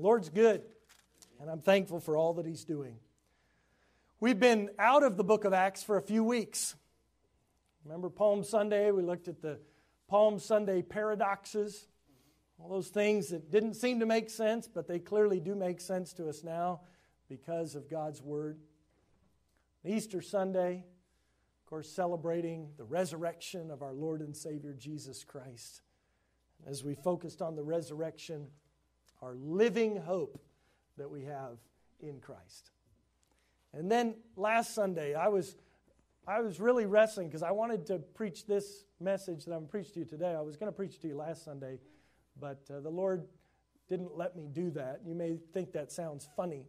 Lord's good, and I'm thankful for all that He's doing. We've been out of the book of Acts for a few weeks. Remember Palm Sunday? We looked at the Palm Sunday paradoxes, all those things that didn't seem to make sense, but they clearly do make sense to us now because of God's Word. Easter Sunday, of course, celebrating the resurrection of our Lord and Savior Jesus Christ. As we focused on the resurrection, our living hope that we have in Christ. And then last Sunday, I was, I was really wrestling because I wanted to preach this message that I'm preaching to you today. I was going to preach to you last Sunday, but uh, the Lord didn't let me do that. You may think that sounds funny.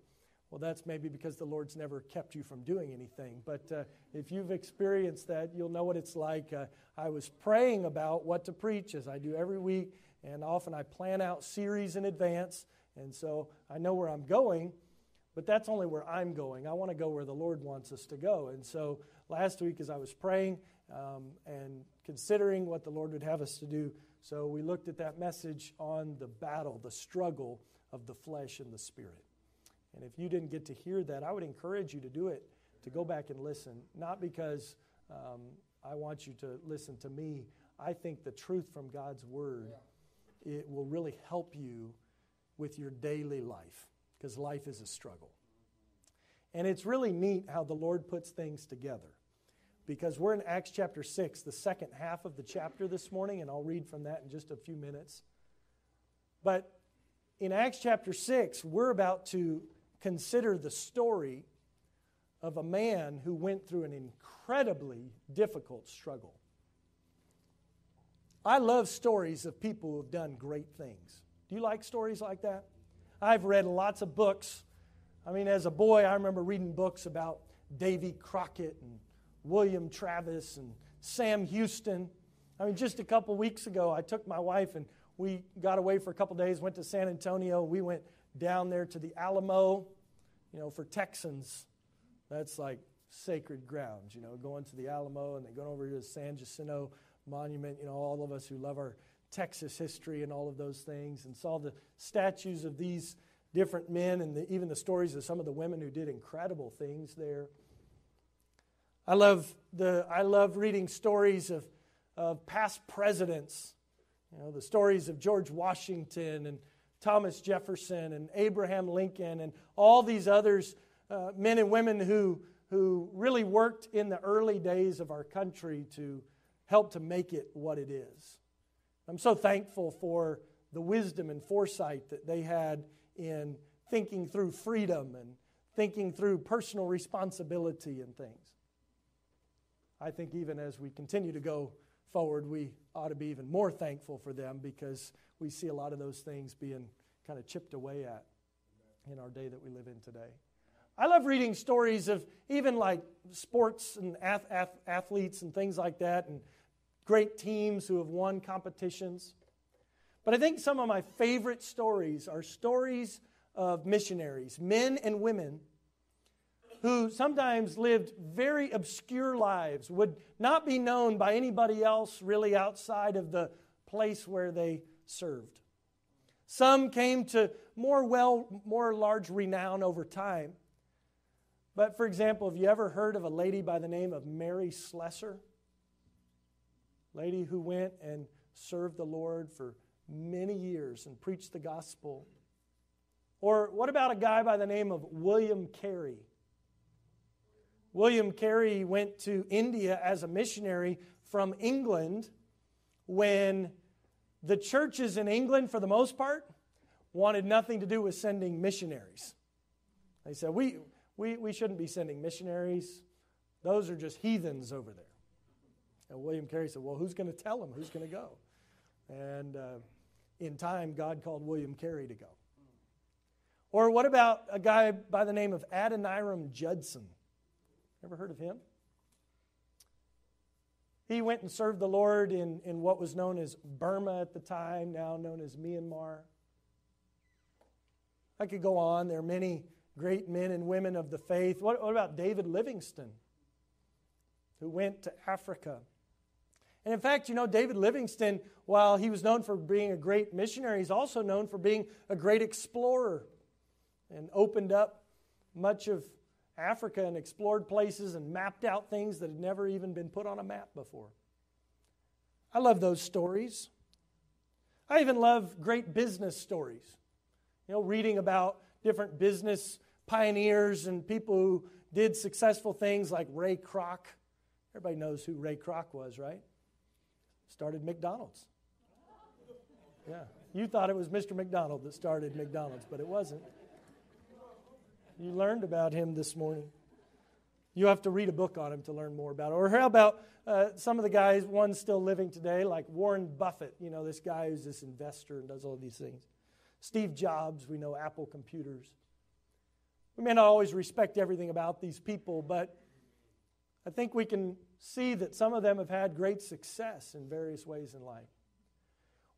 Well, that's maybe because the Lord's never kept you from doing anything. But uh, if you've experienced that, you'll know what it's like. Uh, I was praying about what to preach as I do every week, and often I plan out series in advance, and so I know where I'm going, but that's only where I'm going. I want to go where the Lord wants us to go. And so last week, as I was praying um, and considering what the Lord would have us to do, so we looked at that message on the battle, the struggle of the flesh and the spirit. And if you didn't get to hear that, I would encourage you to do it, to go back and listen. Not because um, I want you to listen to me. I think the truth from God's Word, it will really help you with your daily life, because life is a struggle. And it's really neat how the Lord puts things together. Because we're in Acts chapter 6, the second half of the chapter this morning, and I'll read from that in just a few minutes. But in Acts chapter 6, we're about to consider the story of a man who went through an incredibly difficult struggle. I love stories of people who have done great things. Do you like stories like that? I've read lots of books. I mean, as a boy, I remember reading books about Davy Crockett and William Travis and Sam Houston. I mean, just a couple weeks ago, I took my wife and we got away for a couple days, went to San Antonio. We went down there to the Alamo. You know, for Texans, that's like sacred ground, you know, going to the Alamo and then going over to San Jacinto Monument, you know, all of us who love our Texas history and all of those things, and saw the statues of these different men and the, even the stories of some of the women who did incredible things there. I love, the, I love reading stories of, of past presidents, you know, the stories of George Washington and Thomas Jefferson and Abraham Lincoln and all these others, uh, men and women who, who really worked in the early days of our country to help to make it what it is. I'm so thankful for the wisdom and foresight that they had in thinking through freedom and thinking through personal responsibility and things. I think even as we continue to go forward, we ought to be even more thankful for them because we see a lot of those things being kind of chipped away at in our day that we live in today. I love reading stories of even like sports and ath- ath- athletes and things like that, and great teams who have won competitions. But I think some of my favorite stories are stories of missionaries, men and women who sometimes lived very obscure lives, would not be known by anybody else really outside of the place where they served. Some came to more well, more large renown over time. But for example, have you ever heard of a lady by the name of Mary Slessor? Lady who went and served the Lord for many years and preached the gospel. Or what about a guy by the name of William Carey? William Carey went to India as a missionary from England when the churches in England, for the most part, wanted nothing to do with sending missionaries. They said, we, we, we shouldn't be sending missionaries. Those are just heathens over there. And William Carey said, Well, who's going to tell him? Who's going to go? And uh, in time, God called William Carey to go. Or what about a guy by the name of Adoniram Judson? Ever heard of him? He went and served the Lord in, in what was known as Burma at the time, now known as Myanmar. I could go on. There are many great men and women of the faith. What, what about David Livingstone, who went to Africa? And in fact, you know, David Livingstone, while he was known for being a great missionary, he's also known for being a great explorer and opened up much of Africa and explored places and mapped out things that had never even been put on a map before. I love those stories. I even love great business stories. You know, reading about different business pioneers and people who did successful things like Ray Kroc. Everybody knows who Ray Kroc was, right? Started McDonald's. Yeah. You thought it was Mr. McDonald that started McDonald's, but it wasn't. You learned about him this morning. You have to read a book on him to learn more about it. Or how about uh, some of the guys, one still living today, like Warren Buffett, you know, this guy who's this investor and does all these things. Steve Jobs, we know Apple Computers. We may not always respect everything about these people, but I think we can see that some of them have had great success in various ways in life.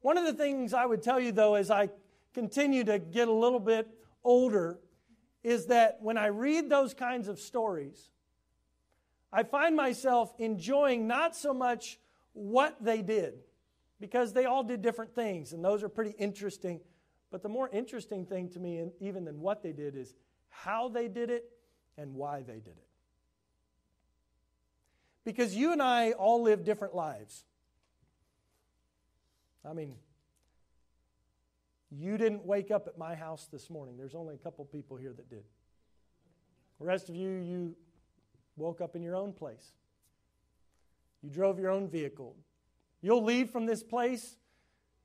One of the things I would tell you, though, as I continue to get a little bit older, is that when I read those kinds of stories, I find myself enjoying not so much what they did, because they all did different things, and those are pretty interesting. But the more interesting thing to me, even than what they did, is how they did it and why they did it. Because you and I all live different lives. I mean, you didn't wake up at my house this morning. There's only a couple people here that did. The rest of you, you woke up in your own place. You drove your own vehicle. You'll leave from this place,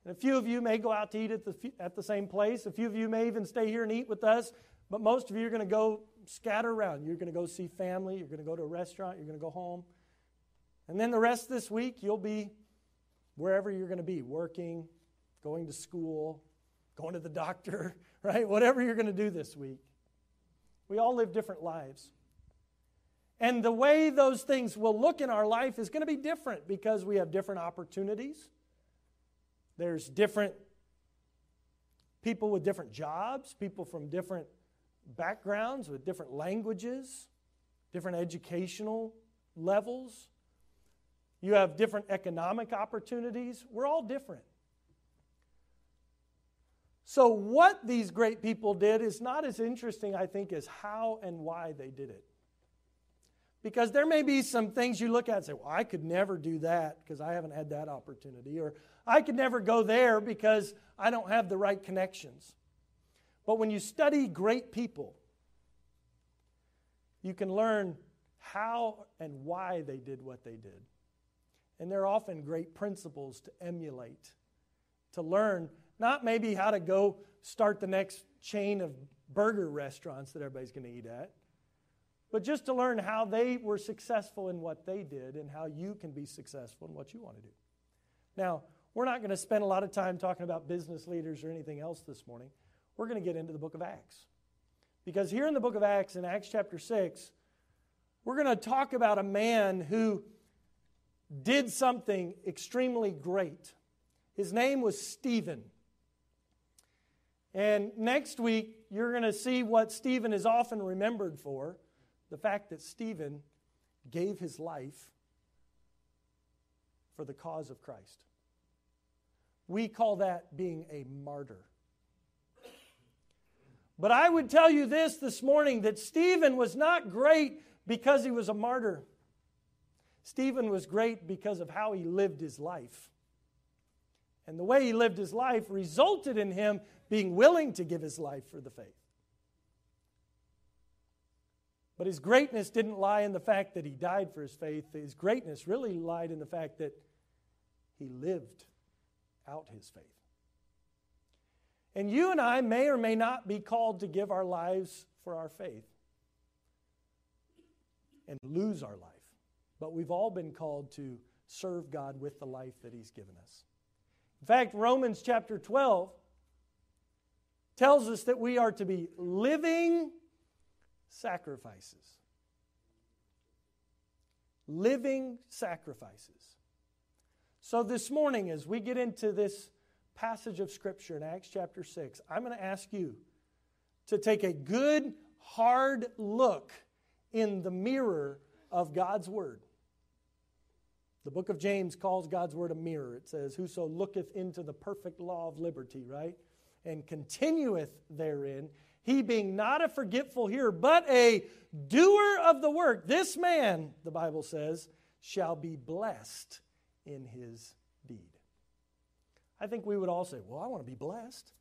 and a few of you may go out to eat at the, at the same place. A few of you may even stay here and eat with us, but most of you are going to go scatter around. You're going to go see family, you're going to go to a restaurant, you're going to go home. And then the rest of this week, you'll be wherever you're going to be working, going to school, going to the doctor, right? Whatever you're going to do this week. We all live different lives. And the way those things will look in our life is going to be different because we have different opportunities. There's different people with different jobs, people from different backgrounds, with different languages, different educational levels. You have different economic opportunities. We're all different. So, what these great people did is not as interesting, I think, as how and why they did it. Because there may be some things you look at and say, well, I could never do that because I haven't had that opportunity. Or I could never go there because I don't have the right connections. But when you study great people, you can learn how and why they did what they did. And they're often great principles to emulate, to learn not maybe how to go start the next chain of burger restaurants that everybody's going to eat at, but just to learn how they were successful in what they did and how you can be successful in what you want to do. Now, we're not going to spend a lot of time talking about business leaders or anything else this morning. We're going to get into the book of Acts. Because here in the book of Acts, in Acts chapter 6, we're going to talk about a man who did something extremely great. His name was Stephen. And next week, you're going to see what Stephen is often remembered for the fact that Stephen gave his life for the cause of Christ. We call that being a martyr. But I would tell you this this morning that Stephen was not great because he was a martyr. Stephen was great because of how he lived his life. And the way he lived his life resulted in him being willing to give his life for the faith. But his greatness didn't lie in the fact that he died for his faith. His greatness really lied in the fact that he lived out his faith. And you and I may or may not be called to give our lives for our faith and lose our life. But we've all been called to serve God with the life that he's given us. In fact, Romans chapter 12 tells us that we are to be living sacrifices. Living sacrifices. So, this morning, as we get into this passage of Scripture in Acts chapter 6, I'm going to ask you to take a good, hard look in the mirror of God's Word. The book of James calls God's word a mirror. It says, Whoso looketh into the perfect law of liberty, right? And continueth therein, he being not a forgetful hearer, but a doer of the work, this man, the Bible says, shall be blessed in his deed. I think we would all say, Well, I want to be blessed.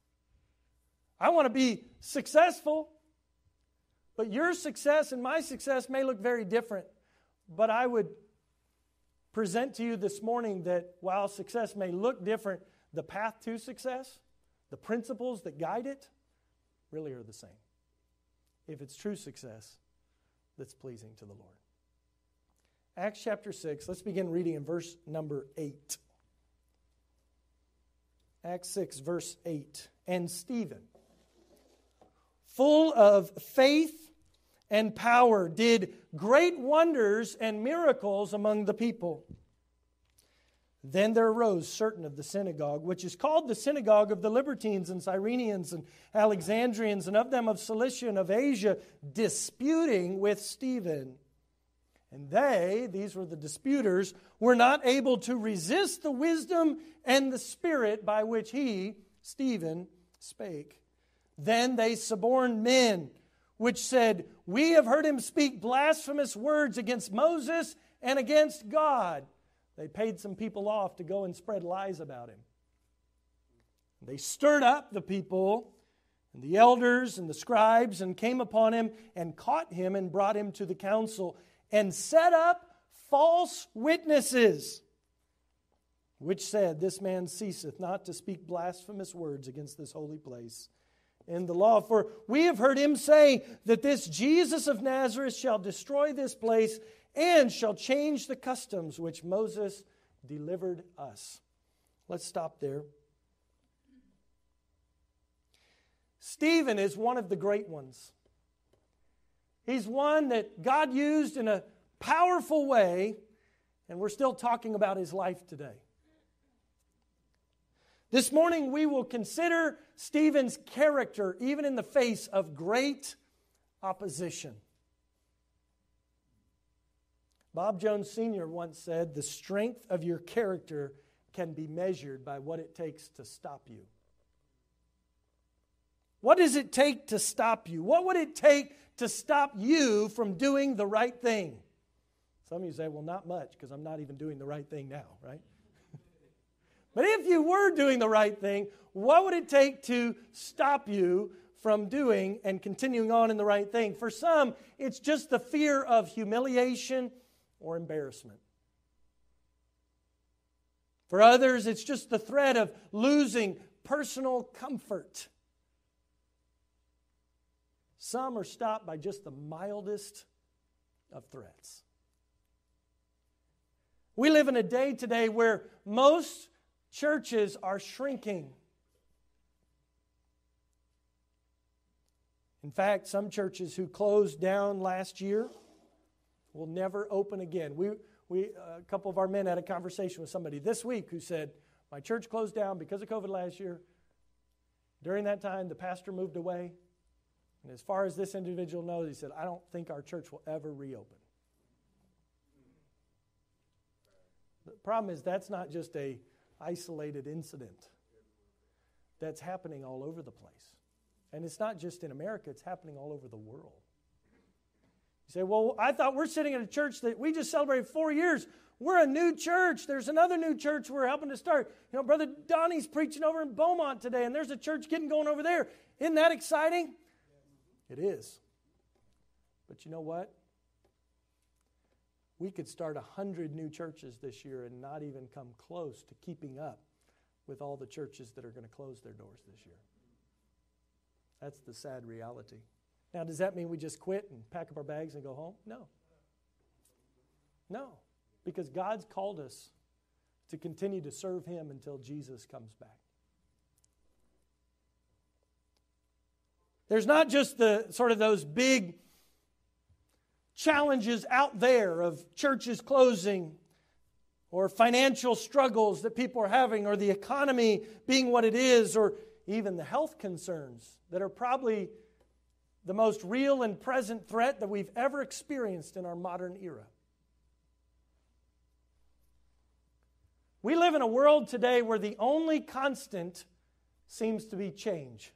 I want to be successful. But your success and my success may look very different. But I would present to you this morning that while success may look different, the path to success, the principles that guide it, really are the same. If it's true success that's pleasing to the Lord. Acts chapter 6, let's begin reading in verse number 8. Acts 6, verse 8. And Stephen, full of faith and power, did great wonders and miracles among the people. Then there arose certain of the synagogue, which is called the synagogue of the Libertines and Cyrenians and Alexandrians, and of them of Cilicia and of Asia, disputing with Stephen. And they, these were the disputers, were not able to resist the wisdom and the spirit by which he, Stephen, spake. Then they suborned men, which said, We have heard him speak blasphemous words against Moses and against God. They paid some people off to go and spread lies about him. They stirred up the people and the elders and the scribes and came upon him and caught him and brought him to the council and set up false witnesses, which said, This man ceaseth not to speak blasphemous words against this holy place in the law. For we have heard him say that this Jesus of Nazareth shall destroy this place and shall change the customs which Moses delivered us. Let's stop there. Stephen is one of the great ones. He's one that God used in a powerful way, and we're still talking about his life today. This morning, we will consider Stephen's character even in the face of great opposition. Bob Jones Sr. once said, The strength of your character can be measured by what it takes to stop you. What does it take to stop you? What would it take to stop you from doing the right thing? Some of you say, Well, not much, because I'm not even doing the right thing now, right? But if you were doing the right thing, what would it take to stop you from doing and continuing on in the right thing? For some, it's just the fear of humiliation or embarrassment. For others, it's just the threat of losing personal comfort. Some are stopped by just the mildest of threats. We live in a day today where most churches are shrinking. In fact, some churches who closed down last year will never open again. We, we, a couple of our men had a conversation with somebody this week who said, My church closed down because of COVID last year. During that time, the pastor moved away. And as far as this individual knows, he said, I don't think our church will ever reopen. The problem is that's not just a isolated incident. That's happening all over the place. And it's not just in America, it's happening all over the world. You say, Well, I thought we're sitting in a church that we just celebrated four years. We're a new church. There's another new church we're helping to start. You know, Brother Donnie's preaching over in Beaumont today, and there's a church getting going over there. Isn't that exciting? It is. But you know what? We could start a hundred new churches this year and not even come close to keeping up with all the churches that are going to close their doors this year. That's the sad reality. Now, does that mean we just quit and pack up our bags and go home? No. No. Because God's called us to continue to serve Him until Jesus comes back. There's not just the sort of those big challenges out there of churches closing or financial struggles that people are having or the economy being what it is or even the health concerns that are probably the most real and present threat that we've ever experienced in our modern era. We live in a world today where the only constant seems to be change.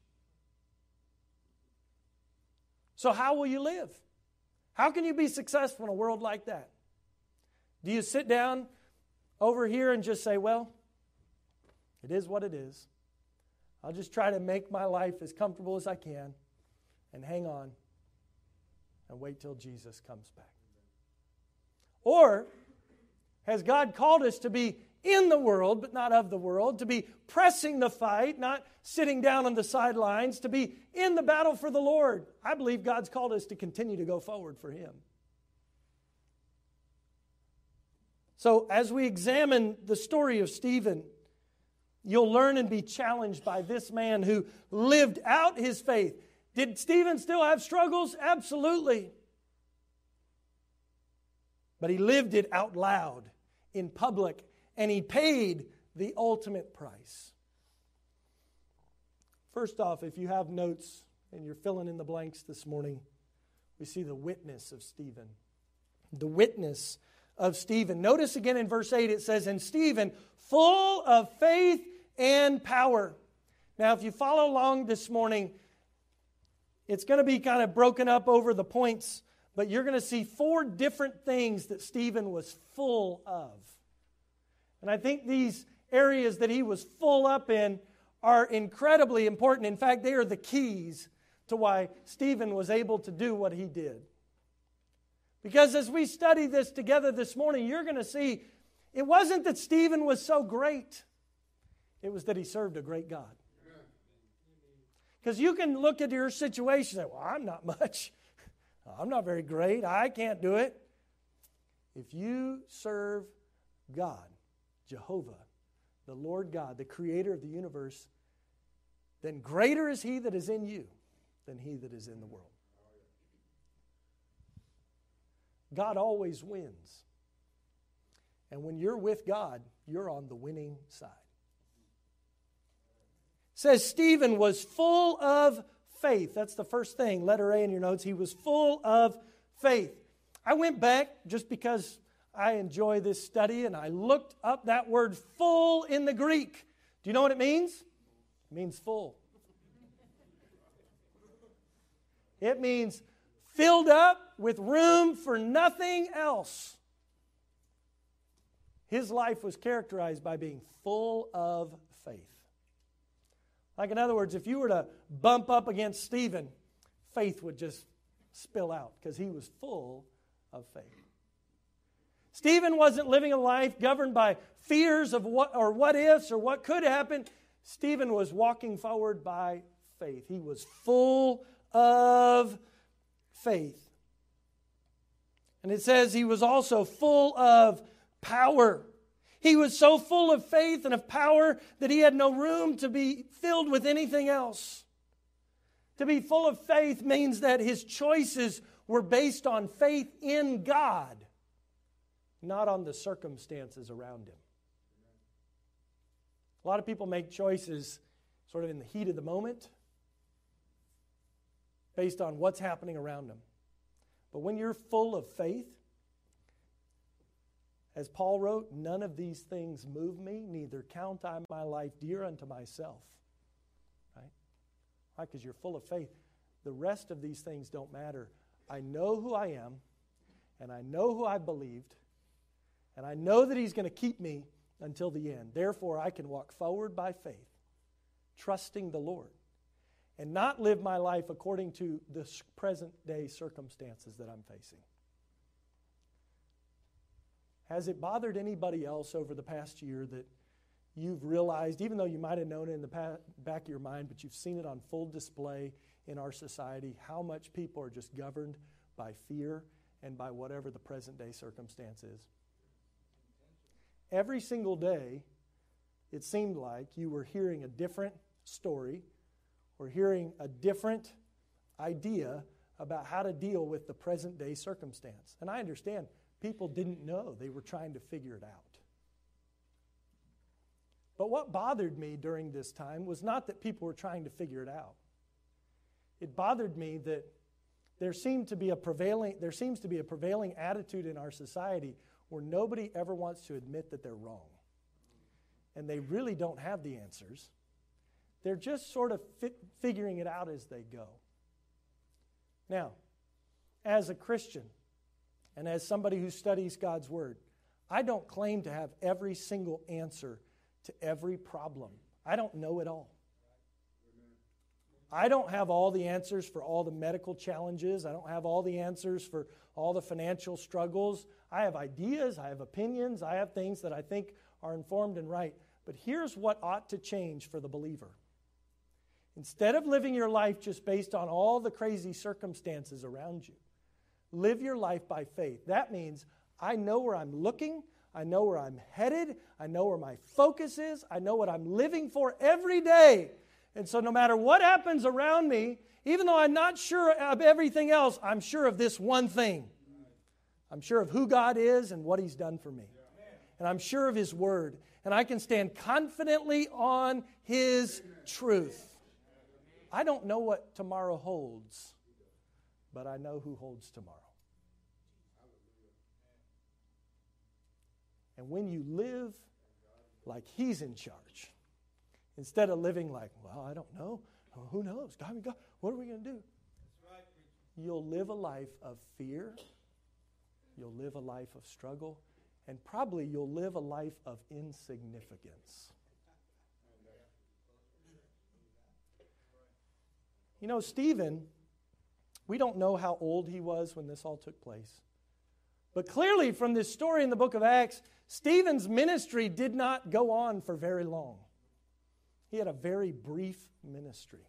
So, how will you live? How can you be successful in a world like that? Do you sit down over here and just say, well, it is what it is? I'll just try to make my life as comfortable as I can and hang on and wait till Jesus comes back. Or has God called us to be in the world, but not of the world, to be pressing the fight, not sitting down on the sidelines, to be in the battle for the Lord? I believe God's called us to continue to go forward for Him. So, as we examine the story of Stephen, you'll learn and be challenged by this man who lived out his faith. Did Stephen still have struggles? Absolutely. But he lived it out loud in public and he paid the ultimate price. First off, if you have notes and you're filling in the blanks this morning, we see the witness of Stephen. The witness of Stephen. Notice again in verse 8 it says, And Stephen, full of faith and power. Now, if you follow along this morning, it's going to be kind of broken up over the points, but you're going to see four different things that Stephen was full of. And I think these areas that he was full up in are incredibly important. In fact, they are the keys to why Stephen was able to do what he did. Because as we study this together this morning, you're going to see it wasn't that Stephen was so great, it was that he served a great God. Because you can look at your situation and say, Well, I'm not much. I'm not very great. I can't do it. If you serve God, Jehovah, the Lord God, the creator of the universe, then greater is he that is in you than he that is in the world. God always wins. And when you're with God, you're on the winning side. It says Stephen was full of faith. That's the first thing. Letter A in your notes. He was full of faith. I went back just because I enjoy this study and I looked up that word full in the Greek. Do you know what it means? It means full. It means filled up with room for nothing else. His life was characterized by being full of faith. Like, in other words, if you were to bump up against Stephen, faith would just spill out because he was full of faith. Stephen wasn't living a life governed by fears of what or what ifs or what could happen. Stephen was walking forward by faith. He was full of faith. And it says he was also full of power. He was so full of faith and of power that he had no room to be filled with anything else. To be full of faith means that his choices were based on faith in God, not on the circumstances around him. A lot of people make choices sort of in the heat of the moment based on what's happening around them. But when you're full of faith, as Paul wrote, none of these things move me, neither count I my life dear unto myself. Right? Why? Because you're full of faith. The rest of these things don't matter. I know who I am, and I know who I believed, and I know that He's going to keep me until the end. Therefore, I can walk forward by faith, trusting the Lord and not live my life according to the present day circumstances that I'm facing. Has it bothered anybody else over the past year that you've realized, even though you might have known it in the back of your mind, but you've seen it on full display in our society, how much people are just governed by fear and by whatever the present day circumstance is? Every single day, it seemed like you were hearing a different story we're hearing a different idea about how to deal with the present day circumstance. And I understand people didn't know, they were trying to figure it out. But what bothered me during this time was not that people were trying to figure it out. It bothered me that there seemed to be a prevailing there seems to be a prevailing attitude in our society where nobody ever wants to admit that they're wrong. and they really don't have the answers. They're just sort of fi- figuring it out as they go. Now, as a Christian and as somebody who studies God's Word, I don't claim to have every single answer to every problem. I don't know it all. I don't have all the answers for all the medical challenges. I don't have all the answers for all the financial struggles. I have ideas, I have opinions, I have things that I think are informed and right. But here's what ought to change for the believer. Instead of living your life just based on all the crazy circumstances around you, live your life by faith. That means I know where I'm looking, I know where I'm headed, I know where my focus is, I know what I'm living for every day. And so, no matter what happens around me, even though I'm not sure of everything else, I'm sure of this one thing. I'm sure of who God is and what He's done for me. And I'm sure of His Word. And I can stand confidently on His truth. I don't know what tomorrow holds, but I know who holds tomorrow. And when you live like He's in charge, instead of living like, well, I don't know, who knows? God, God, what are we going to do? You'll live a life of fear, you'll live a life of struggle, and probably you'll live a life of insignificance. You know, Stephen, we don't know how old he was when this all took place. But clearly, from this story in the book of Acts, Stephen's ministry did not go on for very long. He had a very brief ministry.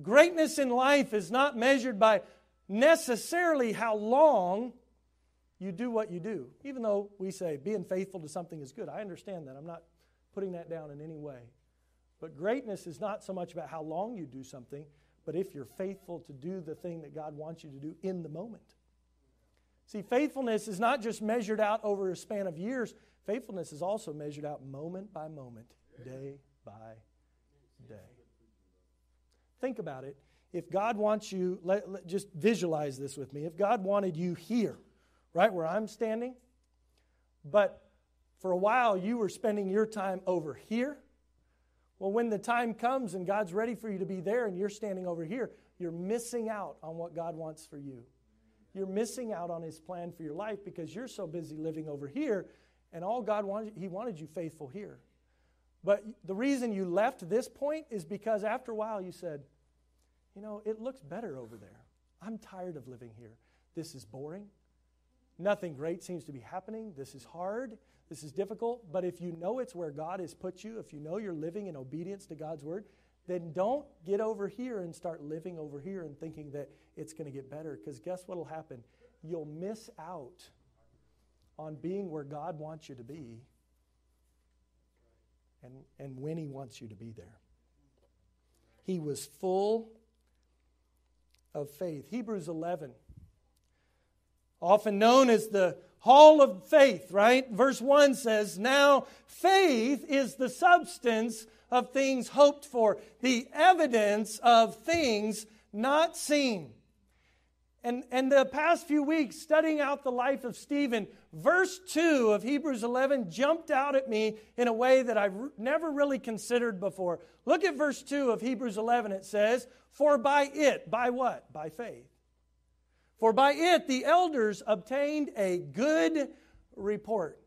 Greatness in life is not measured by necessarily how long you do what you do. Even though we say being faithful to something is good, I understand that. I'm not putting that down in any way. But greatness is not so much about how long you do something, but if you're faithful to do the thing that God wants you to do in the moment. See, faithfulness is not just measured out over a span of years, faithfulness is also measured out moment by moment, day by day. Think about it. If God wants you, let, let, just visualize this with me. If God wanted you here, right where I'm standing, but for a while you were spending your time over here, well, when the time comes and God's ready for you to be there and you're standing over here, you're missing out on what God wants for you. You're missing out on His plan for your life because you're so busy living over here, and all God wanted, He wanted you faithful here. But the reason you left this point is because after a while you said, you know, it looks better over there. I'm tired of living here. This is boring. Nothing great seems to be happening. This is hard. This is difficult, but if you know it's where God has put you, if you know you're living in obedience to God's word, then don't get over here and start living over here and thinking that it's going to get better. Because guess what will happen? You'll miss out on being where God wants you to be and, and when He wants you to be there. He was full of faith. Hebrews 11, often known as the hall of faith, right? Verse 1 says, Now faith is the substance of things hoped for, the evidence of things not seen. And, and the past few weeks, studying out the life of Stephen, verse 2 of Hebrews 11 jumped out at me in a way that I've never really considered before. Look at verse 2 of Hebrews 11. It says, For by it, by what? By faith. For by it the elders obtained a good report.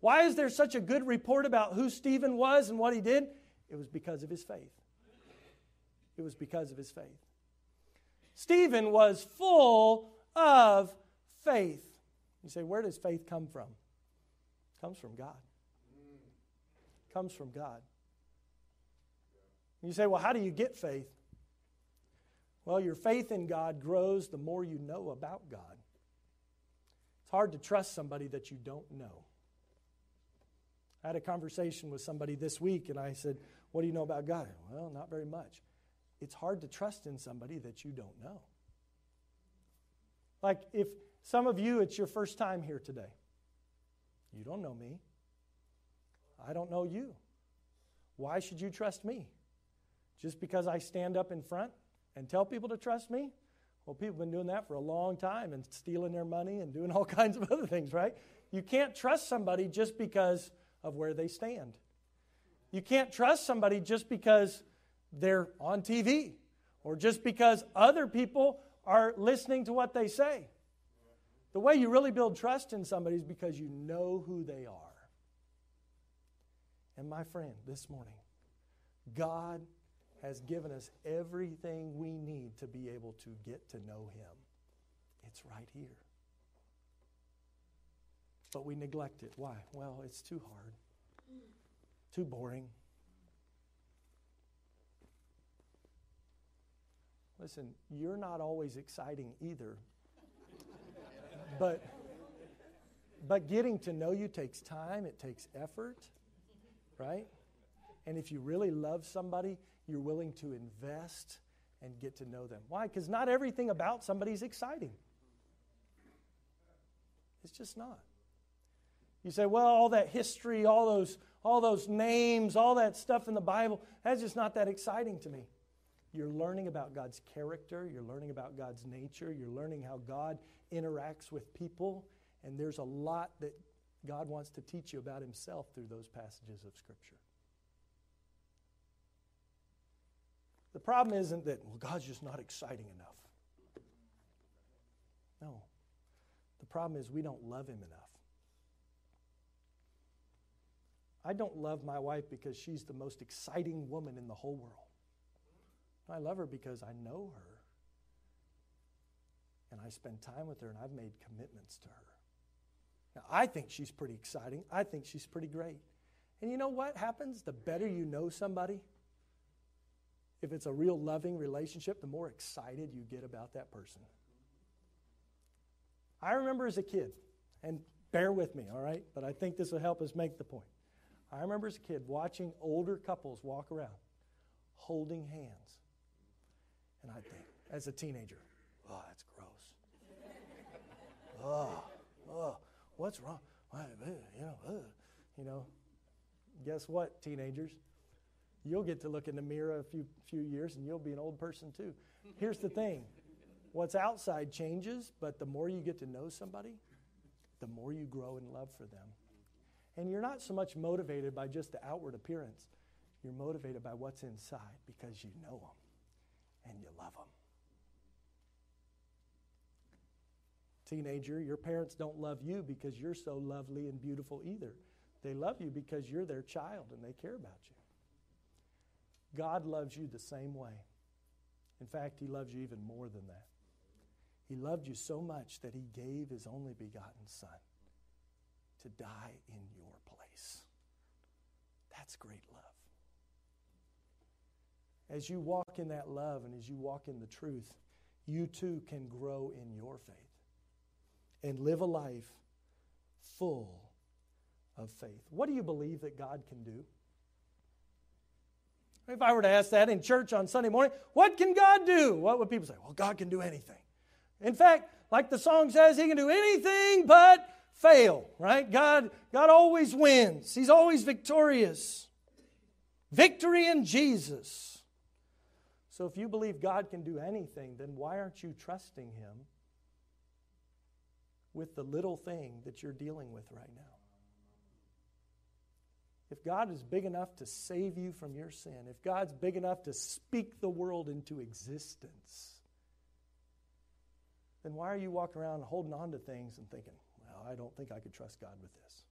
Why is there such a good report about who Stephen was and what he did? It was because of his faith. It was because of his faith. Stephen was full of faith. You say, where does faith come from? It comes from God. It comes from God. You say, well, how do you get faith? Well, your faith in God grows the more you know about God. It's hard to trust somebody that you don't know. I had a conversation with somebody this week and I said, What do you know about God? Well, not very much. It's hard to trust in somebody that you don't know. Like if some of you, it's your first time here today, you don't know me. I don't know you. Why should you trust me? Just because I stand up in front and tell people to trust me? Well, people have been doing that for a long time and stealing their money and doing all kinds of other things, right? You can't trust somebody just because of where they stand. You can't trust somebody just because they're on TV or just because other people are listening to what they say. The way you really build trust in somebody is because you know who they are. And my friend, this morning, God has given us everything we need to be able to get to know Him. It's right here. But we neglect it. Why? Well, it's too hard, too boring. Listen, you're not always exciting either. but but getting to know you takes time, it takes effort, right? And if you really love somebody, you're willing to invest and get to know them. Why? Because not everything about somebody is exciting. It's just not. You say, well, all that history, all those, all those names, all that stuff in the Bible, that's just not that exciting to me. You're learning about God's character, you're learning about God's nature, you're learning how God interacts with people, and there's a lot that God wants to teach you about Himself through those passages of Scripture. The problem isn't that, well, God's just not exciting enough. No. The problem is we don't love Him enough. I don't love my wife because she's the most exciting woman in the whole world. I love her because I know her. And I spend time with her and I've made commitments to her. Now, I think she's pretty exciting. I think she's pretty great. And you know what happens? The better you know somebody, if it's a real loving relationship, the more excited you get about that person. I remember as a kid, and bear with me, all right? But I think this will help us make the point. I remember as a kid watching older couples walk around holding hands and I think, as a teenager, oh, that's gross. oh, oh, what's wrong? You know, uh, you know. Guess what, teenagers? You'll get to look in the mirror a few few years, and you'll be an old person too. Here's the thing: what's outside changes, but the more you get to know somebody, the more you grow in love for them. And you're not so much motivated by just the outward appearance. You're motivated by what's inside because you know them and you love them. Teenager, your parents don't love you because you're so lovely and beautiful either. They love you because you're their child and they care about you. God loves you the same way. In fact, He loves you even more than that. He loved you so much that He gave His only begotten Son to die in your place. That's great love as you walk in that love and as you walk in the truth, you too can grow in your faith and live a life full of faith. What do you believe that God can do? If I were to ask that in church on Sunday morning, what can God do? What would people say? Well, God can do anything. In fact, like the song says, He can do anything but fail, right? God, God always wins, He's always victorious. Victory in Jesus. So if you believe God can do anything, then why aren't you trusting Him with the little thing that you're dealing with right now? If God is big enough to save you from your sin, if God's big enough to speak the world into existence, then why are you walking around holding on to things and thinking, well, I don't think I could trust God with this?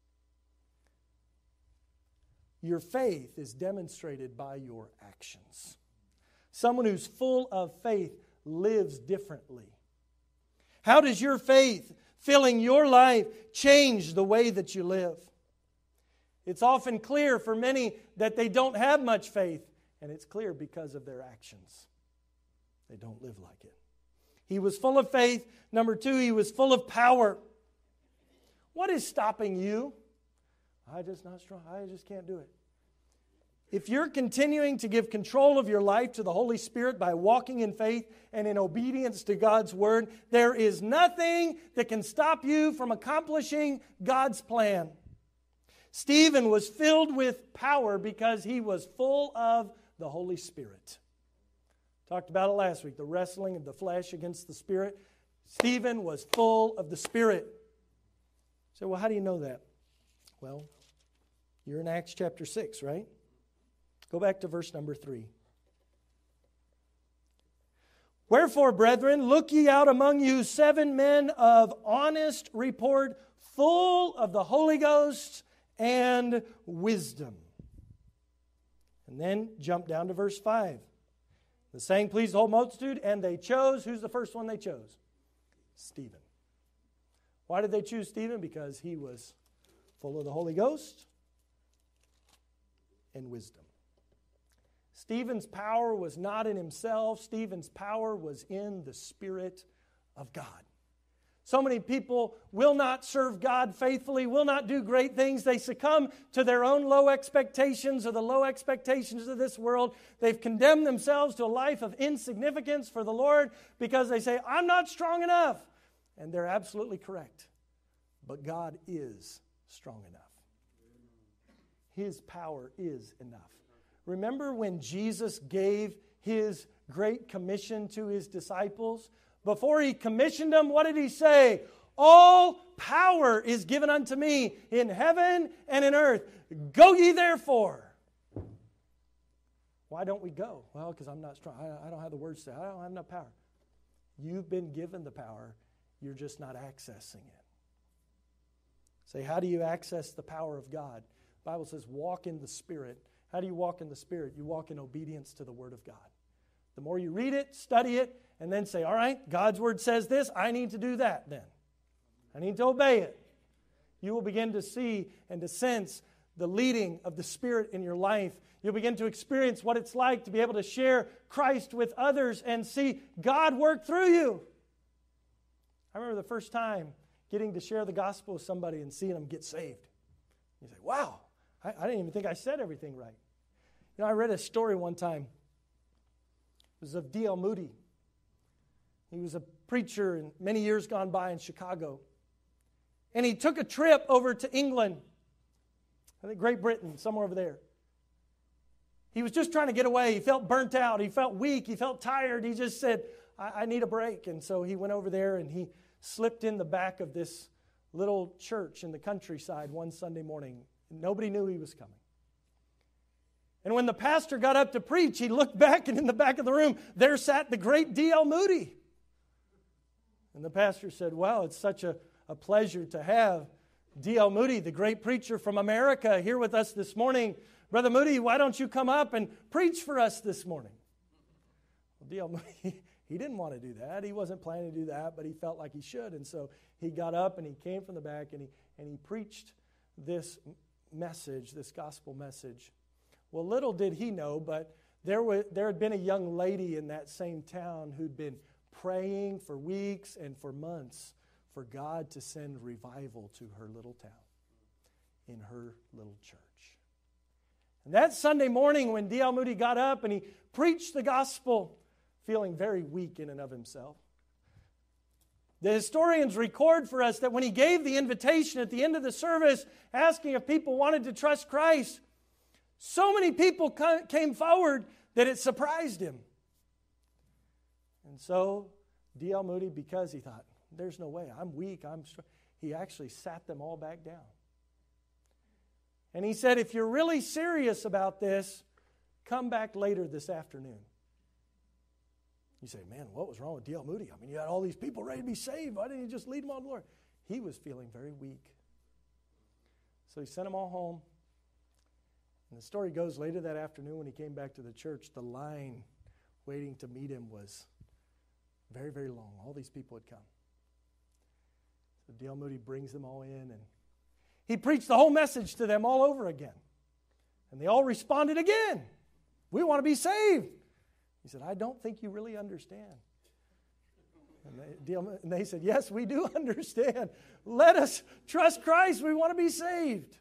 Your faith is demonstrated by your actions. Someone who's full of faith lives differently. How does your faith filling your life change the way that you live? It's often clear for many that they don't have much faith, and it's clear because of their actions. They don't live like it. He was full of faith. Number two, he was full of power. What is stopping you? I just not strong. I just can't do it if you're continuing to give control of your life to the Holy Spirit by walking in faith and in obedience to God's word, there is nothing that can stop you from accomplishing God's plan. Stephen was filled with power because he was full of the Holy Spirit. Talked about it last week the wrestling of the flesh against the spirit. Stephen was full of the Spirit. So, well, how do you know that? Well, you're in Acts chapter 6, right? Go back to verse number 3. Wherefore, brethren, look ye out among you seven men of honest report, full of the Holy Ghost and wisdom. And then jump down to verse 5. The saying pleased the whole multitude, and they chose. Who's the first one they chose? Stephen. Why did they choose Stephen? Because he was full of the Holy Ghost and wisdom. Stephen's power was not in himself, Stephen's power was in the Spirit of God. So many people will not serve God faithfully, will not do great things. They succumb to their own low expectations or the low expectations of this world. They've condemned themselves to a life of insignificance for the Lord because they say, I'm not strong enough. And they're absolutely correct. But God is strong enough, His power is enough. Remember when Jesus gave His great commission to His disciples? Before He commissioned them, what did He say? All power is given unto me in heaven and in earth. Go ye therefore. Why don't we go? Well, because I'm not strong. I, I, don't have the words to say. I don't have enough power. You've been given the power, you're just not accessing it. Say, how do you access the power of God? The Bible says, walk in the Spirit. How do you walk in the Spirit? You walk in obedience to the Word of God. The more you read it, study it, and then say, all right, God's Word says this, I need to do that then. I need to obey it. You will begin to see and to sense the leading of the Spirit in your life. You'll begin to experience what it's like to be able to share Christ with others and see God work through you. I remember the first time getting to share the gospel with somebody and seeing them get saved. You say, wow, I, I didn't even think I said everything right. You know, I read a story one time. It was of D.L. Moody. He was a preacher in many years gone by in Chicago. And he took a trip over to England, I think Great Britain, somewhere over there. He was just trying to get away. He felt burnt out. He felt weak. He felt tired. He just said, I, I need a break. And so he went over there and he slipped in the back of this little church in the countryside one Sunday morning. Nobody knew he was coming. And when the pastor got up to preach, he looked back, and in the back of the room, there sat the great D.L. Moody. And the pastor said, Well, it's such a, a pleasure to have D.L. Moody, the great preacher from America, here with us this morning. Brother Moody, why don't you come up and preach for us this morning? Well, D.L. Moody, he didn't want to do that. He wasn't planning to do that, but he felt like he should. And so he got up and he came from the back and he, and he preached this message, this gospel message. Well, little did he know, but there, was, there had been a young lady in that same town who'd been praying for weeks and for months for God to send revival to her little town, in her little church. And that Sunday morning, when D.L. Moody got up and he preached the gospel, feeling very weak in and of himself. The historians record for us that when he gave the invitation at the end of the service asking if people wanted to trust Christ, so many people came forward that it surprised him. And so, D.L. Moody, because he thought, there's no way, I'm weak, I'm strong, he actually sat them all back down. And he said, if you're really serious about this, come back later this afternoon. You say, man, what was wrong with D.L. Moody? I mean, you had all these people ready to be saved. Why didn't you just lead them on the Lord? He was feeling very weak. So he sent them all home. And the story goes later that afternoon when he came back to the church, the line waiting to meet him was very, very long. All these people had come. So D.L. Moody brings them all in and he preached the whole message to them all over again. And they all responded again. We want to be saved. He said, I don't think you really understand. And they, and they said, Yes, we do understand. Let us trust Christ. We want to be saved.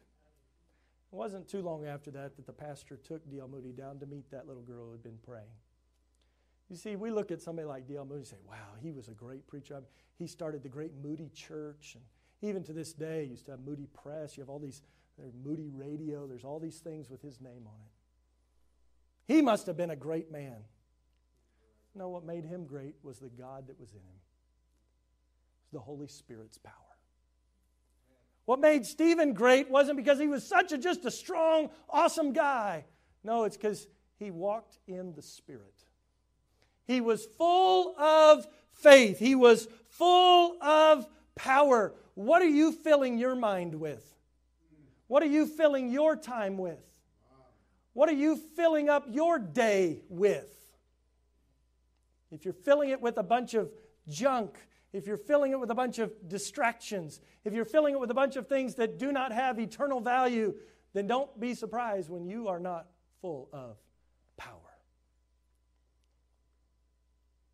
It wasn't too long after that that the pastor took D.L. Moody down to meet that little girl who had been praying. You see, we look at somebody like D.L. Moody and say, wow, he was a great preacher. I mean, he started the great Moody Church. And even to this day, you used to have Moody Press. You have all these, there's Moody Radio. There's all these things with his name on it. He must have been a great man. No, what made him great was the God that was in him. It was the Holy Spirit's power. What made Stephen great wasn't because he was such a just a strong, awesome guy. No, it's because he walked in the Spirit. He was full of faith. He was full of power. What are you filling your mind with? What are you filling your time with? What are you filling up your day with? If you're filling it with a bunch of junk, if you're filling it with a bunch of distractions, if you're filling it with a bunch of things that do not have eternal value, then don't be surprised when you are not full of power.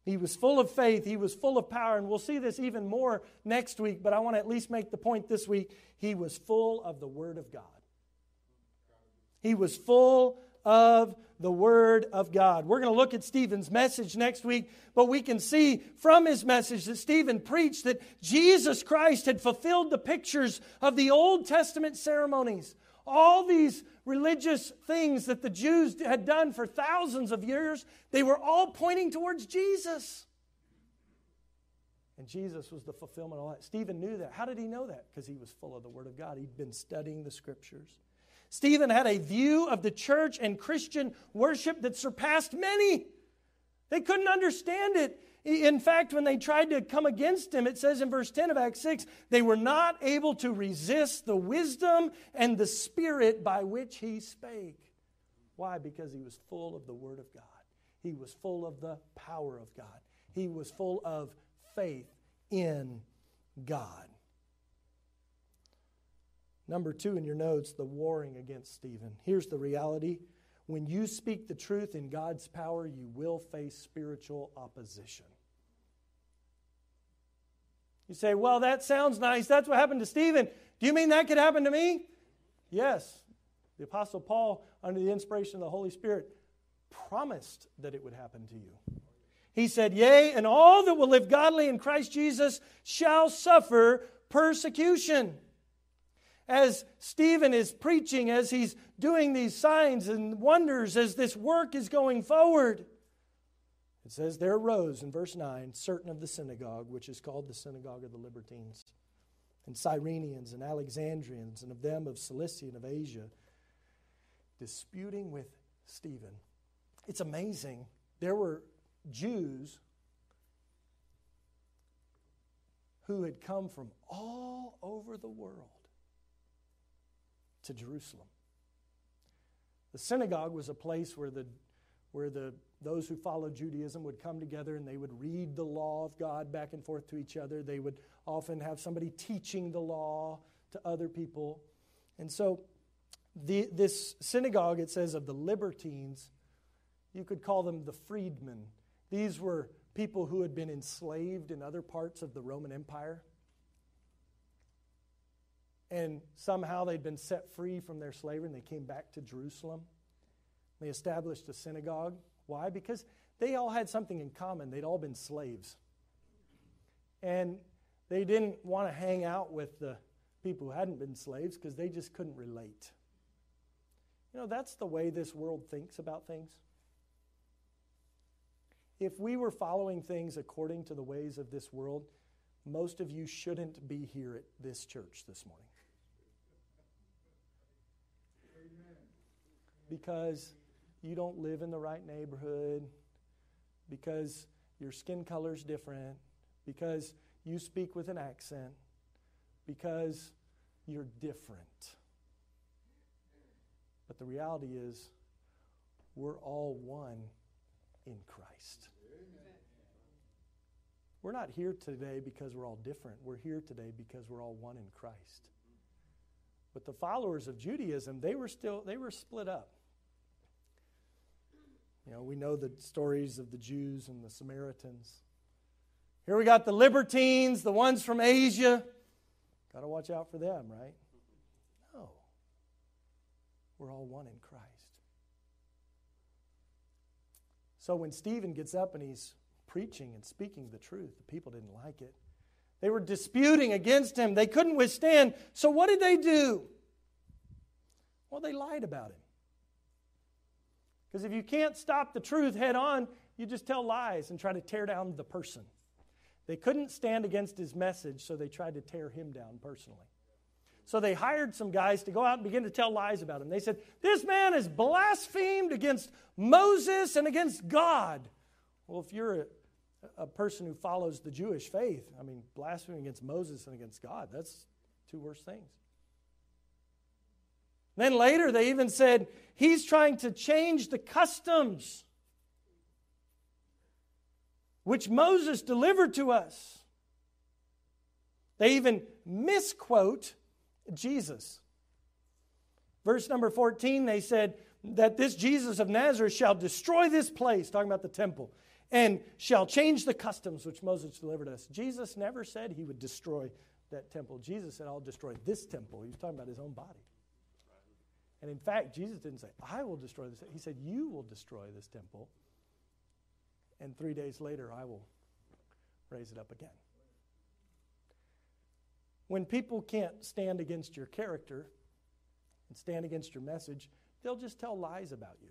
He was full of faith, he was full of power, and we'll see this even more next week, but I want to at least make the point this week. He was full of the Word of God. He was full of the Word of God. We're going to look at Stephen's message next week, but we can see from his message that Stephen preached that Jesus Christ had fulfilled the pictures of the Old Testament ceremonies. All these religious things that the Jews had done for thousands of years, they were all pointing towards Jesus. And Jesus was the fulfillment of all that. Stephen knew that. How did he know that? Because he was full of the Word of God. He'd been studying the Scriptures. Stephen had a view of the church and Christian worship that surpassed many. They couldn't understand it. In fact, when they tried to come against him, it says in verse 10 of Acts 6, they were not able to resist the wisdom and the spirit by which he spake. Why? Because he was full of the Word of God, he was full of the power of God, he was full of faith in God. Number two in your notes, the warring against Stephen. Here's the reality when you speak the truth in God's power, you will face spiritual opposition. You say, Well, that sounds nice. That's what happened to Stephen. Do you mean that could happen to me? Yes. The Apostle Paul, under the inspiration of the Holy Spirit, promised that it would happen to you. He said, Yea, and all that will live godly in Christ Jesus shall suffer persecution as Stephen is preaching, as he's doing these signs and wonders, as this work is going forward. It says, There arose in verse 9 certain of the synagogue, which is called the synagogue of the Libertines, and Cyrenians and Alexandrians, and of them of Cilicia and of Asia, disputing with Stephen. It's amazing. There were Jews who had come from all over the world to Jerusalem. The synagogue was a place where, the, where the, those who followed Judaism would come together and they would read the law of God back and forth to each other. They would often have somebody teaching the law to other people. And so, the, this synagogue, it says, of the libertines, you could call them the freedmen. These were people who had been enslaved in other parts of the Roman Empire and somehow they'd been set free from their slavery and they came back to Jerusalem. They established a synagogue. Why? Because they all had something in common. They'd all been slaves. And they didn't want to hang out with the people who hadn't been slaves because they just couldn't relate. You know, that's the way this world thinks about things. If we were following things according to the ways of this world, most of you shouldn't be here at this church this morning. Because you don't live in the right neighborhood, because your skin color is different, because you speak with an accent, because you're different. But the reality is, we're all one in Christ. We're not here today because we're all different. We're here today because we're all one in Christ. But the followers of Judaism, they were still they were split up. You know, we know the stories of the Jews and the Samaritans. Here we got the libertines, the ones from Asia. Got to watch out for them, right? No. We're all one in Christ. So when Stephen gets up and he's preaching and speaking the truth, the people didn't like it. They were disputing against him. They couldn't withstand. So what did they do? Well, they lied about him. Because if you can't stop the truth head on, you just tell lies and try to tear down the person. They couldn't stand against his message, so they tried to tear him down personally. So they hired some guys to go out and begin to tell lies about him. They said, This man has blasphemed against Moses and against God. Well, if you're a, a person who follows the Jewish faith, I mean, blaspheming against Moses and against God, that's two worse things. Then later, they even said, He's trying to change the customs which Moses delivered to us. They even misquote Jesus. Verse number 14, they said that this Jesus of Nazareth shall destroy this place, talking about the temple, and shall change the customs which Moses delivered to us. Jesus never said he would destroy that temple. Jesus said, I'll destroy this temple. He was talking about his own body. And in fact, Jesus didn't say, I will destroy this. He said, You will destroy this temple. And three days later, I will raise it up again. When people can't stand against your character and stand against your message, they'll just tell lies about you.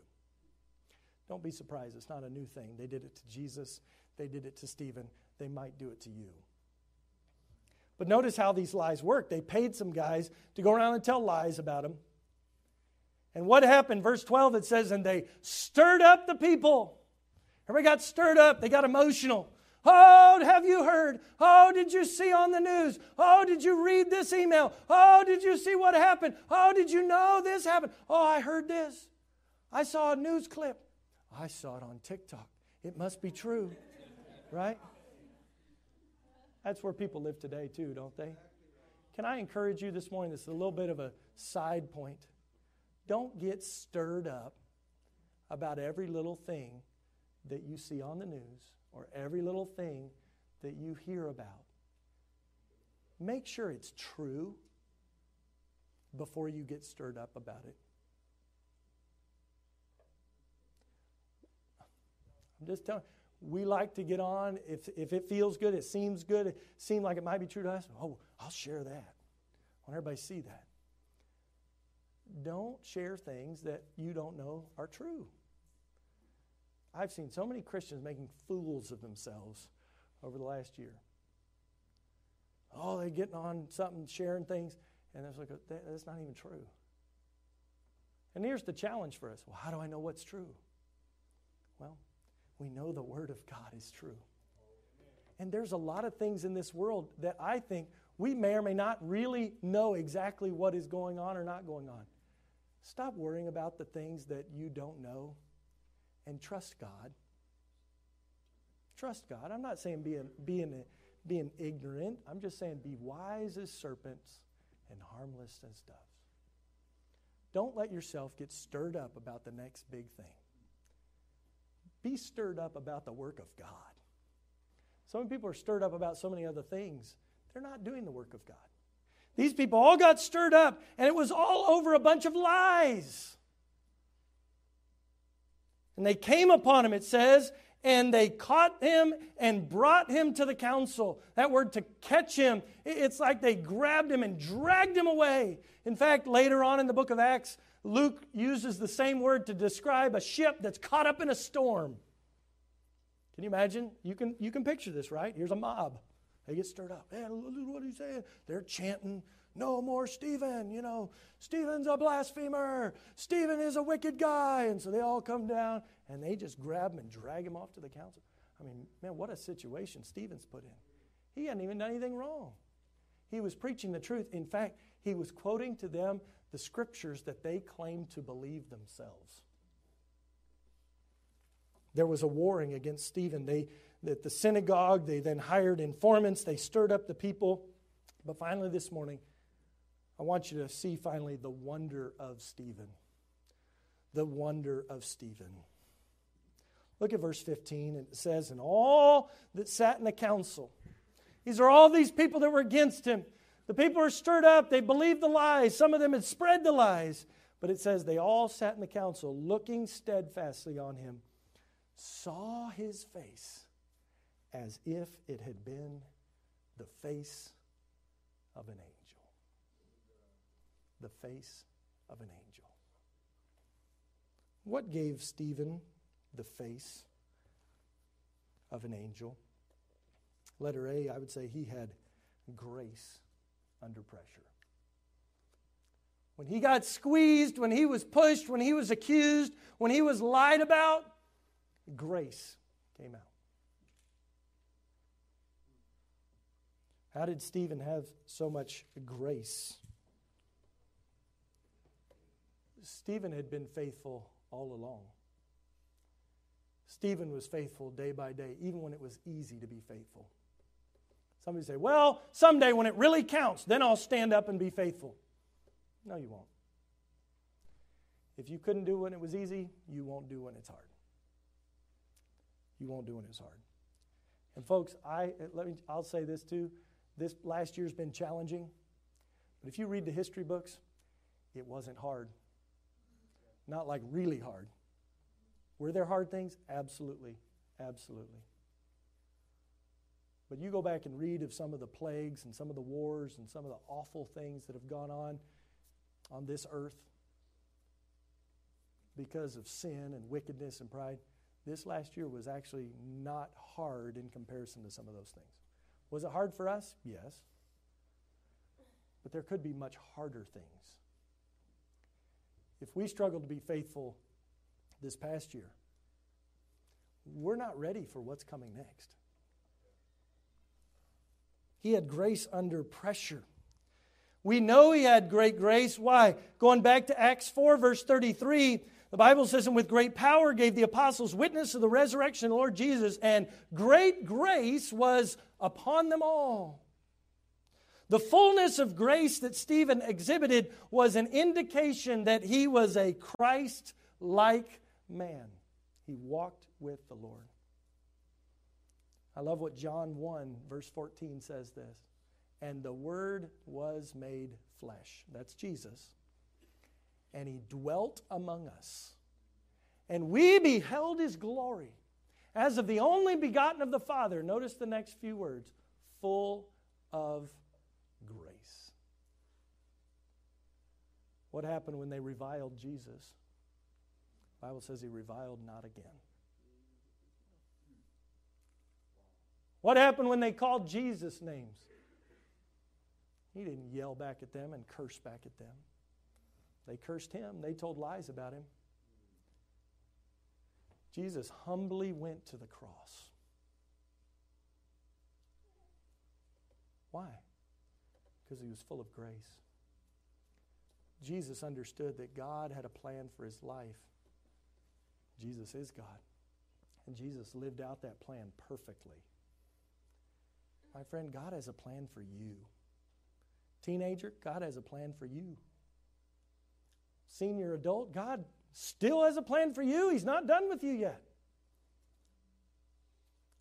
Don't be surprised. It's not a new thing. They did it to Jesus, they did it to Stephen. They might do it to you. But notice how these lies work. They paid some guys to go around and tell lies about him. And what happened? Verse 12 it says, And they stirred up the people. Everybody got stirred up. They got emotional. Oh, have you heard? Oh, did you see on the news? Oh, did you read this email? Oh, did you see what happened? Oh, did you know this happened? Oh, I heard this. I saw a news clip. I saw it on TikTok. It must be true, right? That's where people live today, too, don't they? Can I encourage you this morning? This is a little bit of a side point. Don't get stirred up about every little thing that you see on the news or every little thing that you hear about. Make sure it's true before you get stirred up about it. I'm just telling we like to get on if, if it feels good, it seems good, it seems like it might be true to us. Oh, I'll share that. I want everybody to see that. Don't share things that you don't know are true. I've seen so many Christians making fools of themselves over the last year. Oh, they're getting on something, sharing things, and it's like, that's not even true. And here's the challenge for us. Well, how do I know what's true? Well, we know the Word of God is true. And there's a lot of things in this world that I think we may or may not really know exactly what is going on or not going on. Stop worrying about the things that you don't know and trust God. Trust God. I'm not saying being, being, being ignorant, I'm just saying be wise as serpents and harmless as doves. Don't let yourself get stirred up about the next big thing. Be stirred up about the work of God. So many people are stirred up about so many other things. They're not doing the work of God. These people all got stirred up, and it was all over a bunch of lies. And they came upon him, it says, and they caught him and brought him to the council. That word to catch him, it's like they grabbed him and dragged him away. In fact, later on in the book of Acts, Luke uses the same word to describe a ship that's caught up in a storm. Can you imagine? You can, you can picture this, right? Here's a mob. They get stirred up. Man, what are you saying? They're chanting no more Stephen. You know, Stephen's a blasphemer. Stephen is a wicked guy. And so they all come down and they just grab him and drag him off to the council. I mean, man, what a situation Stephen's put in. He hadn't even done anything wrong. He was preaching the truth. In fact, he was quoting to them the scriptures that they claimed to believe themselves. There was a warring against Stephen. They, at the synagogue, they then hired informants. They stirred up the people. But finally, this morning, I want you to see finally the wonder of Stephen. The wonder of Stephen. Look at verse 15. and It says, And all that sat in the council, these are all these people that were against him. The people are stirred up. They believed the lies. Some of them had spread the lies. But it says, They all sat in the council, looking steadfastly on him, saw his face as if it had been the face of an angel the face of an angel. What gave Stephen the face of an angel? Letter A, I would say he had grace under pressure. When he got squeezed, when he was pushed, when he was accused, when he was lied about, grace came out. How did Stephen have so much grace? Stephen had been faithful all along. Stephen was faithful day by day, even when it was easy to be faithful. Somebody say, Well, someday when it really counts, then I'll stand up and be faithful. No, you won't. If you couldn't do when it was easy, you won't do when it's hard. You won't do when it's hard. And folks, I let me I'll say this too. This last year's been challenging. But if you read the history books, it wasn't hard. Not like really hard. Were there hard things? Absolutely. Absolutely. But you go back and read of some of the plagues and some of the wars and some of the awful things that have gone on on this earth because of sin and wickedness and pride. This last year was actually not hard in comparison to some of those things. Was it hard for us? Yes. But there could be much harder things. If we struggle to be faithful this past year, we're not ready for what's coming next. He had grace under pressure. We know he had great grace. Why? Going back to Acts 4, verse 33, the Bible says, And with great power gave the apostles witness of the resurrection of the Lord Jesus, and great grace was upon them all. The fullness of grace that Stephen exhibited was an indication that he was a Christ like man. He walked with the Lord. I love what John 1, verse 14 says this. And the Word was made flesh. That's Jesus. And he dwelt among us. And we beheld his glory as of the only begotten of the Father. Notice the next few words full of grace. What happened when they reviled Jesus? The Bible says he reviled not again. What happened when they called Jesus names? He didn't yell back at them and curse back at them. They cursed him, they told lies about him. Jesus humbly went to the cross. Why? Because he was full of grace. Jesus understood that God had a plan for his life. Jesus is God. And Jesus lived out that plan perfectly. My friend, God has a plan for you. Teenager, God has a plan for you. Senior adult, God still has a plan for you. He's not done with you yet.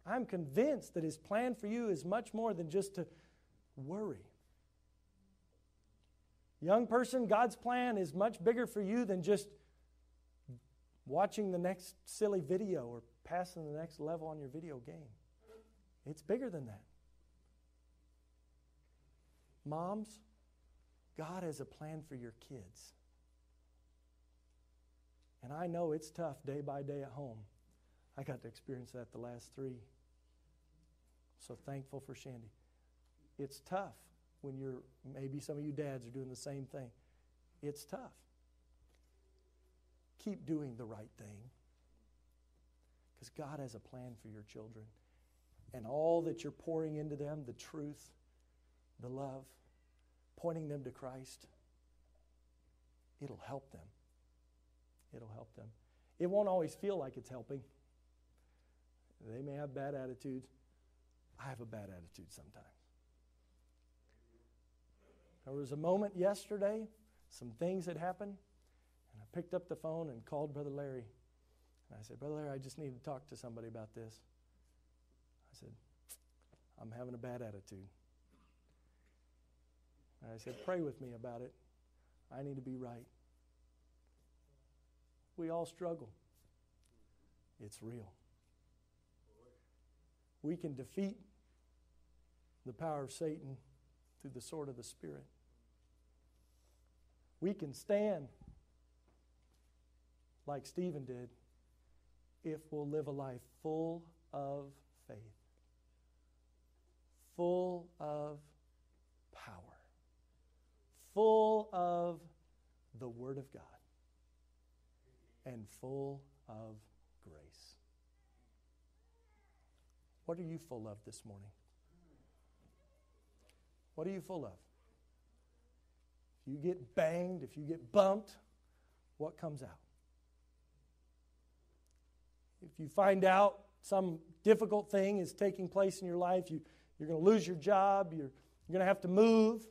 I'm convinced that His plan for you is much more than just to worry. Young person, God's plan is much bigger for you than just watching the next silly video or passing the next level on your video game. It's bigger than that. Moms, God has a plan for your kids. And I know it's tough day by day at home. I got to experience that the last three. So thankful for Shandy. It's tough when you're, maybe some of you dads are doing the same thing. It's tough. Keep doing the right thing because God has a plan for your children. And all that you're pouring into them, the truth, the love, pointing them to Christ, it'll help them. It'll help them. It won't always feel like it's helping. They may have bad attitudes. I have a bad attitude sometimes. There was a moment yesterday, some things had happened, and I picked up the phone and called Brother Larry. And I said, Brother Larry, I just need to talk to somebody about this. I said, I'm having a bad attitude. And I said, Pray with me about it. I need to be right. We all struggle. It's real. We can defeat the power of Satan through the sword of the Spirit. We can stand like Stephen did if we'll live a life full of faith, full of power, full of the Word of God and full of grace. What are you full of this morning? What are you full of? If you get banged, if you get bumped, what comes out? If you find out some difficult thing is taking place in your life, you, you're going to lose your job, you're, you're going to have to move,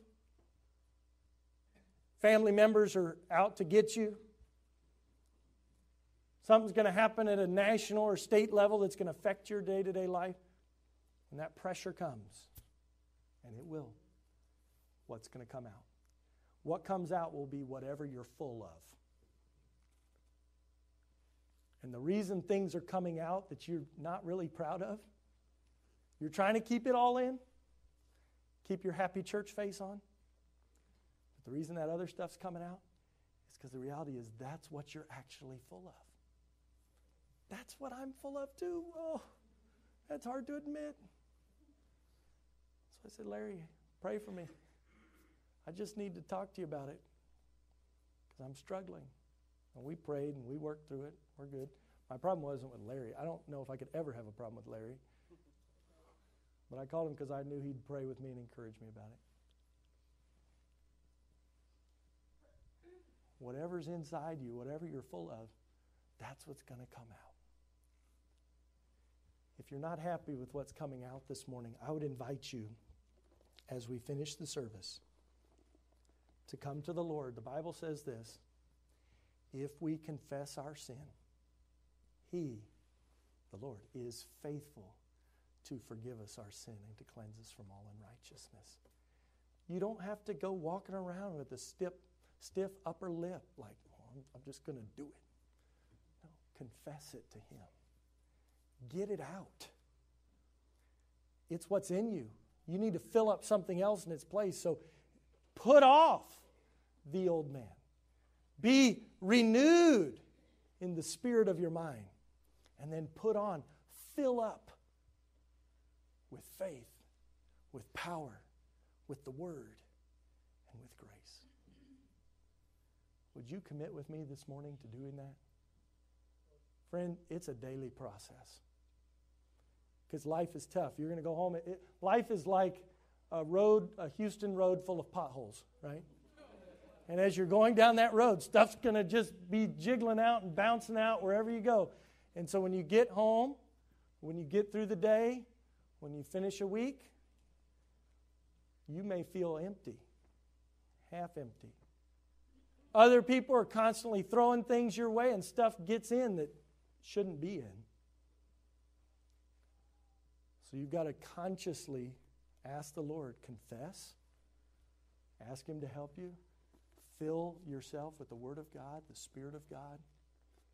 family members are out to get you. Something's going to happen at a national or state level that's going to affect your day to day life. When that pressure comes, and it will, what's going to come out? What comes out will be whatever you're full of. And the reason things are coming out that you're not really proud of, you're trying to keep it all in, keep your happy church face on. But the reason that other stuff's coming out is because the reality is that's what you're actually full of. That's what I'm full of too. Oh, that's hard to admit. So I said, Larry, pray for me. I just need to talk to you about it because I'm struggling. And we prayed and we worked through it. We're good. My problem wasn't with Larry. I don't know if I could ever have a problem with Larry. But I called him because I knew he'd pray with me and encourage me about it. Whatever's inside you, whatever you're full of, that's what's going to come out. If you're not happy with what's coming out this morning, I would invite you as we finish the service to come to the Lord. The Bible says this if we confess our sin, He, the Lord, is faithful to forgive us our sin and to cleanse us from all unrighteousness. You don't have to go walking around with a stiff, stiff upper lip like, oh, I'm, I'm just going to do it. No, confess it to Him. Get it out. It's what's in you. You need to fill up something else in its place. So put off the old man. Be renewed in the spirit of your mind. And then put on, fill up with faith, with power, with the word, and with grace. Would you commit with me this morning to doing that? Friend, it's a daily process. Because life is tough. You're going to go home. It, life is like a road, a Houston road full of potholes, right? And as you're going down that road, stuff's going to just be jiggling out and bouncing out wherever you go. And so when you get home, when you get through the day, when you finish a week, you may feel empty, half empty. Other people are constantly throwing things your way, and stuff gets in that shouldn't be in. So you've got to consciously ask the Lord, confess, ask Him to help you, Fill yourself with the Word of God, the Spirit of God,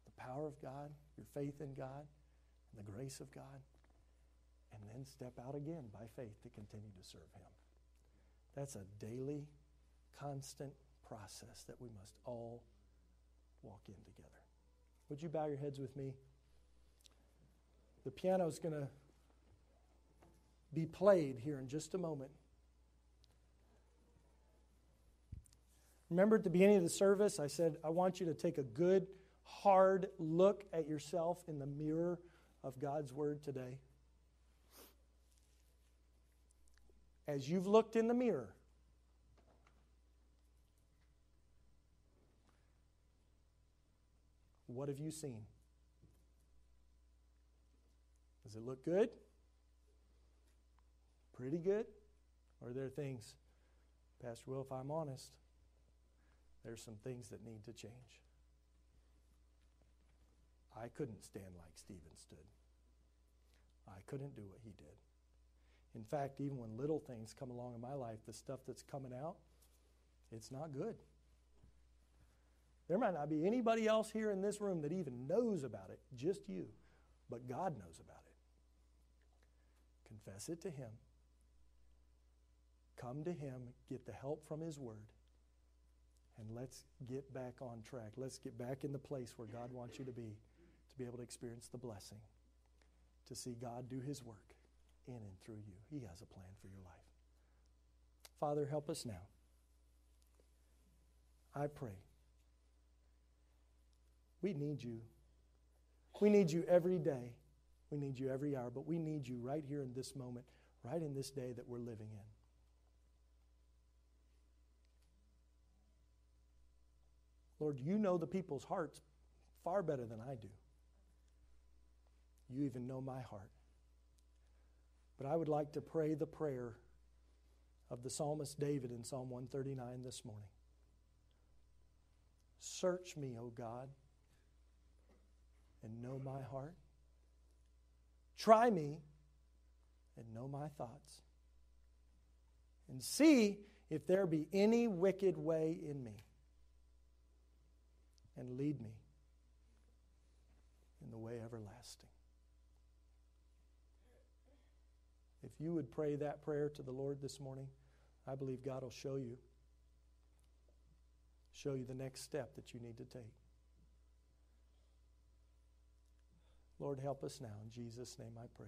the power of God, your faith in God, and the grace of God, and then step out again by faith to continue to serve Him. That's a daily, constant process that we must all walk in together. Would you bow your heads with me? The piano is going to be played here in just a moment. Remember at the beginning of the service, I said, I want you to take a good, hard look at yourself in the mirror of God's Word today. As you've looked in the mirror, what have you seen? Does it look good? Pretty good? Or are there things, Pastor Will, if I'm honest, there's some things that need to change. I couldn't stand like Stephen stood. I couldn't do what he did. In fact, even when little things come along in my life, the stuff that's coming out, it's not good. There might not be anybody else here in this room that even knows about it, just you. But God knows about it. Confess it to Him. Come to Him, get the help from His Word, and let's get back on track. Let's get back in the place where God wants you to be, to be able to experience the blessing, to see God do His work in and through you. He has a plan for your life. Father, help us now. I pray We need you. We need you every day. We need you every hour, but we need you right here in this moment, right in this day that we're living in. Lord, you know the people's hearts far better than I do. You even know my heart. But I would like to pray the prayer of the psalmist David in Psalm 139 this morning. Search me, O God, and know my heart. Try me and know my thoughts. And see if there be any wicked way in me. And lead me in the way everlasting. If you would pray that prayer to the Lord this morning, I believe God will show you show you the next step that you need to take. Lord, help us now. In Jesus' name I pray.